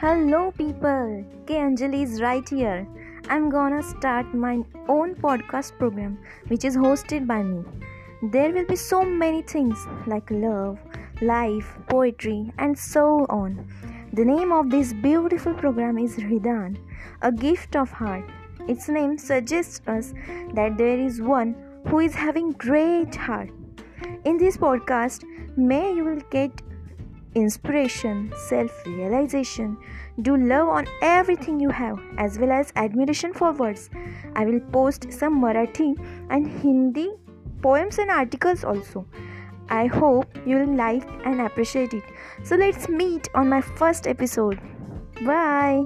Hello, people. K. Anjali is right here. I'm gonna start my own podcast program, which is hosted by me. There will be so many things like love, life, poetry, and so on. The name of this beautiful program is Ridan, a gift of heart. Its name suggests us that there is one who is having great heart. In this podcast, may you will get inspiration, self realization. Do love on everything you have, as well as admiration for words. I will post some Marathi and Hindi poems and articles also. I hope you will like and appreciate it. So let's meet on my first episode. Bye.